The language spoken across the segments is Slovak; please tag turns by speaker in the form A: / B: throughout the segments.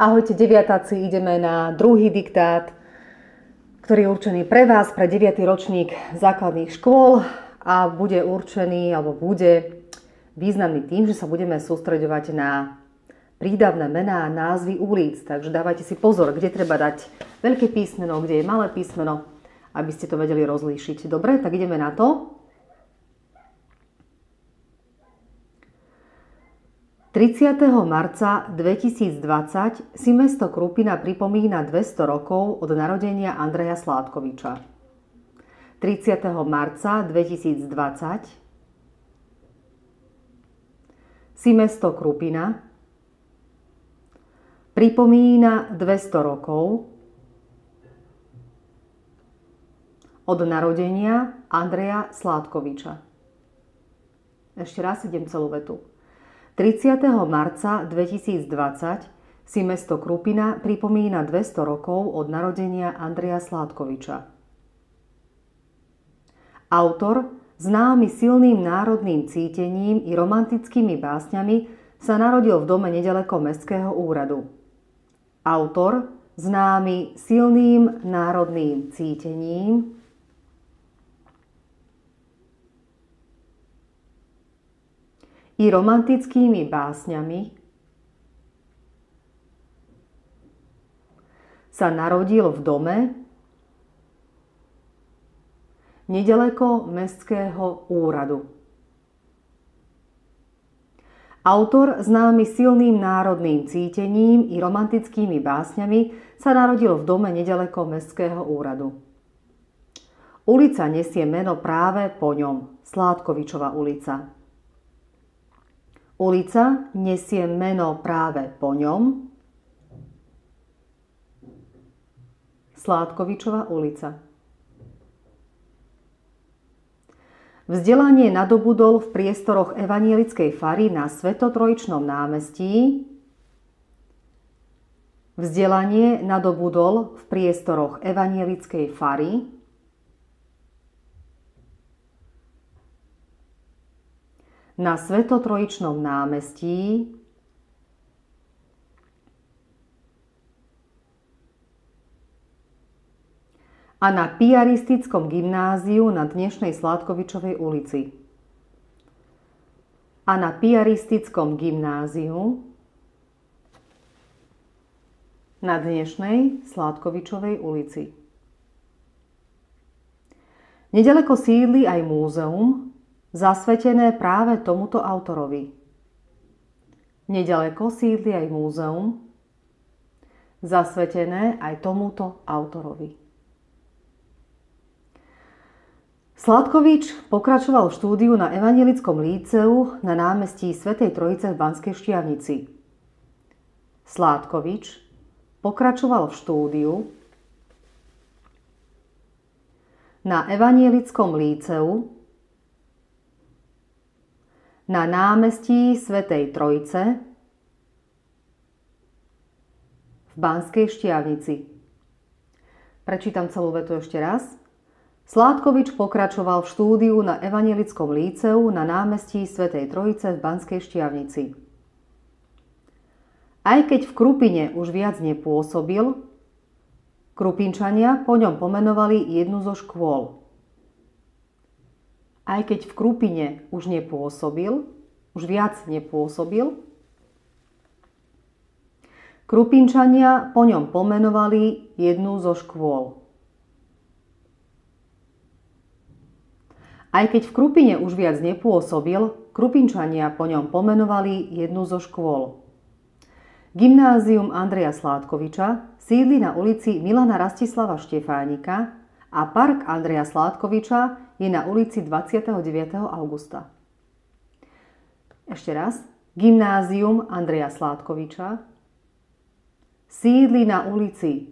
A: Ahojte deviatáci, ideme na druhý diktát, ktorý je určený pre vás, pre 9. ročník základných škôl a bude určený, alebo bude významný tým, že sa budeme sústreďovať na prídavné mená a názvy ulic. Takže dávajte si pozor, kde treba dať veľké písmeno, kde je malé písmeno, aby ste to vedeli rozlíšiť. Dobre, tak ideme na to. 30. marca 2020 si mesto Krupina pripomína 200 rokov od narodenia Andreja Sládkoviča. 30. marca 2020 si mesto Krupina pripomína 200 rokov od narodenia Andreja Sládkoviča. Ešte raz idem celú vetu. 30. marca 2020 si mesto Krupina pripomína 200 rokov od narodenia Andreja Sládkoviča. Autor, známy silným národným cítením i romantickými básňami, sa narodil v dome nedaleko Mestského úradu. Autor, známy silným národným cítením, i romantickými básňami sa narodil v dome nedaleko Mestského úradu. Autor, známy silným národným cítením i romantickými básňami, sa narodil v dome nedaleko Mestského úradu. Ulica nesie meno práve po ňom, Sládkovičova ulica. Ulica nesie meno práve po ňom. Sládkovičová ulica. Vzdelanie nadobudol v priestoroch evanielickej fary na Svetotrojčnom námestí. Vzdelanie nadobudol v priestoroch evanielickej fary na Svetotrojičnom námestí a na Piaristickom gymnáziu na dnešnej Sládkovičovej ulici. A na Piaristickom gymnáziu na dnešnej Sládkovičovej ulici. Nedaleko sídli aj múzeum, zasvetené práve tomuto autorovi. Nedaleko sídli aj múzeum, zasvetené aj tomuto autorovi. Sladkovič pokračoval štúdiu na Evangelickom líceu na námestí Svetej Trojice v Banskej Štiavnici. Sládkovič pokračoval v štúdiu na Evangelickom líceu na námestí Svetej Trojice v Banskej Štiavnici. Prečítam celú vetu ešte raz. Sládkovič pokračoval v štúdiu na Evangelickom líceu na námestí Svetej Trojice v Banskej Štiavnici. Aj keď v Krupine už viac nepôsobil, Krupinčania po ňom pomenovali jednu zo škôl – aj keď v Krupine už nepôsobil, už viac nepôsobil, Krupinčania po ňom pomenovali jednu zo škôl. Aj keď v Krupine už viac nepôsobil, Krupinčania po ňom pomenovali jednu zo škôl. Gymnázium Andreja Sládkoviča sídli na ulici Milana Rastislava Štefánika a park Andreja Sládkoviča je na ulici 29. augusta. Ešte raz. Gymnázium Andreja Sládkoviča sídli na ulici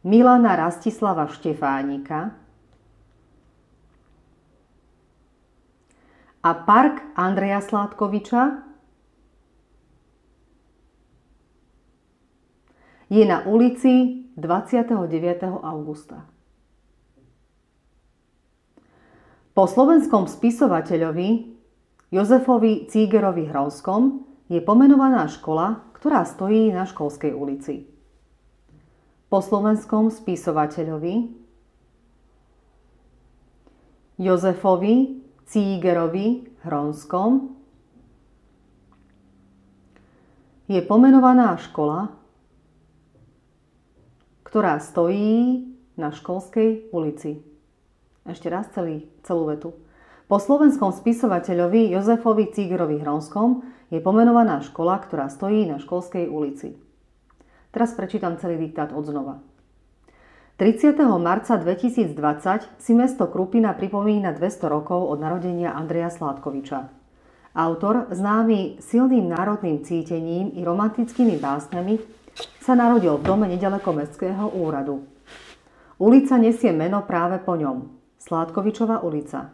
A: Milana Rastislava Štefánika a park Andreja Sládkoviča je na ulici 29. augusta. Po slovenskom spisovateľovi Jozefovi Cígerovi Hronskom je pomenovaná škola, ktorá stojí na školskej ulici. Po slovenskom spisovateľovi Jozefovi Cígerovi Hronskom je pomenovaná škola, ktorá stojí na školskej ulici. Ešte raz celý, celú vetu. Po slovenskom spisovateľovi Jozefovi Cígerovi Hronskom je pomenovaná škola, ktorá stojí na školskej ulici. Teraz prečítam celý diktát od znova. 30. marca 2020 si mesto Krupina pripomína 200 rokov od narodenia Andreja Sládkoviča. Autor, známy silným národným cítením i romantickými básnami, sa narodil v dome nedaleko Mestského úradu. Ulica nesie meno práve po ňom. Sládkovičová ulica.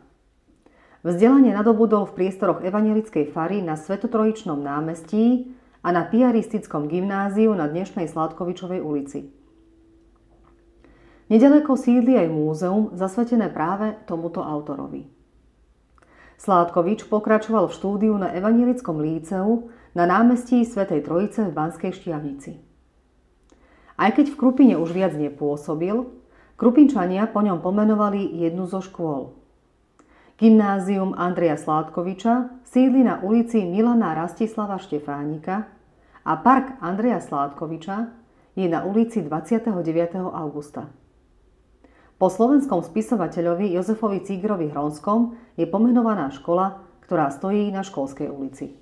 A: Vzdelanie nadobudol v priestoroch evangelickej fary na Svetotrojičnom námestí a na piaristickom gymnáziu na dnešnej Sládkovičovej ulici. Nedaleko sídli aj múzeum zasvetené práve tomuto autorovi. Sládkovič pokračoval v štúdiu na Evanielickom líceu na námestí Svetej Trojice v Banskej Štiavnici. Aj keď v Krupine už viac nepôsobil, Krupinčania po ňom pomenovali jednu zo škôl. Gymnázium Andreja Sládkoviča sídli na ulici Milana Rastislava Štefánika a park Andreja Sládkoviča je na ulici 29. augusta. Po slovenskom spisovateľovi Jozefovi Cígrovi Hronskom je pomenovaná škola, ktorá stojí na školskej ulici.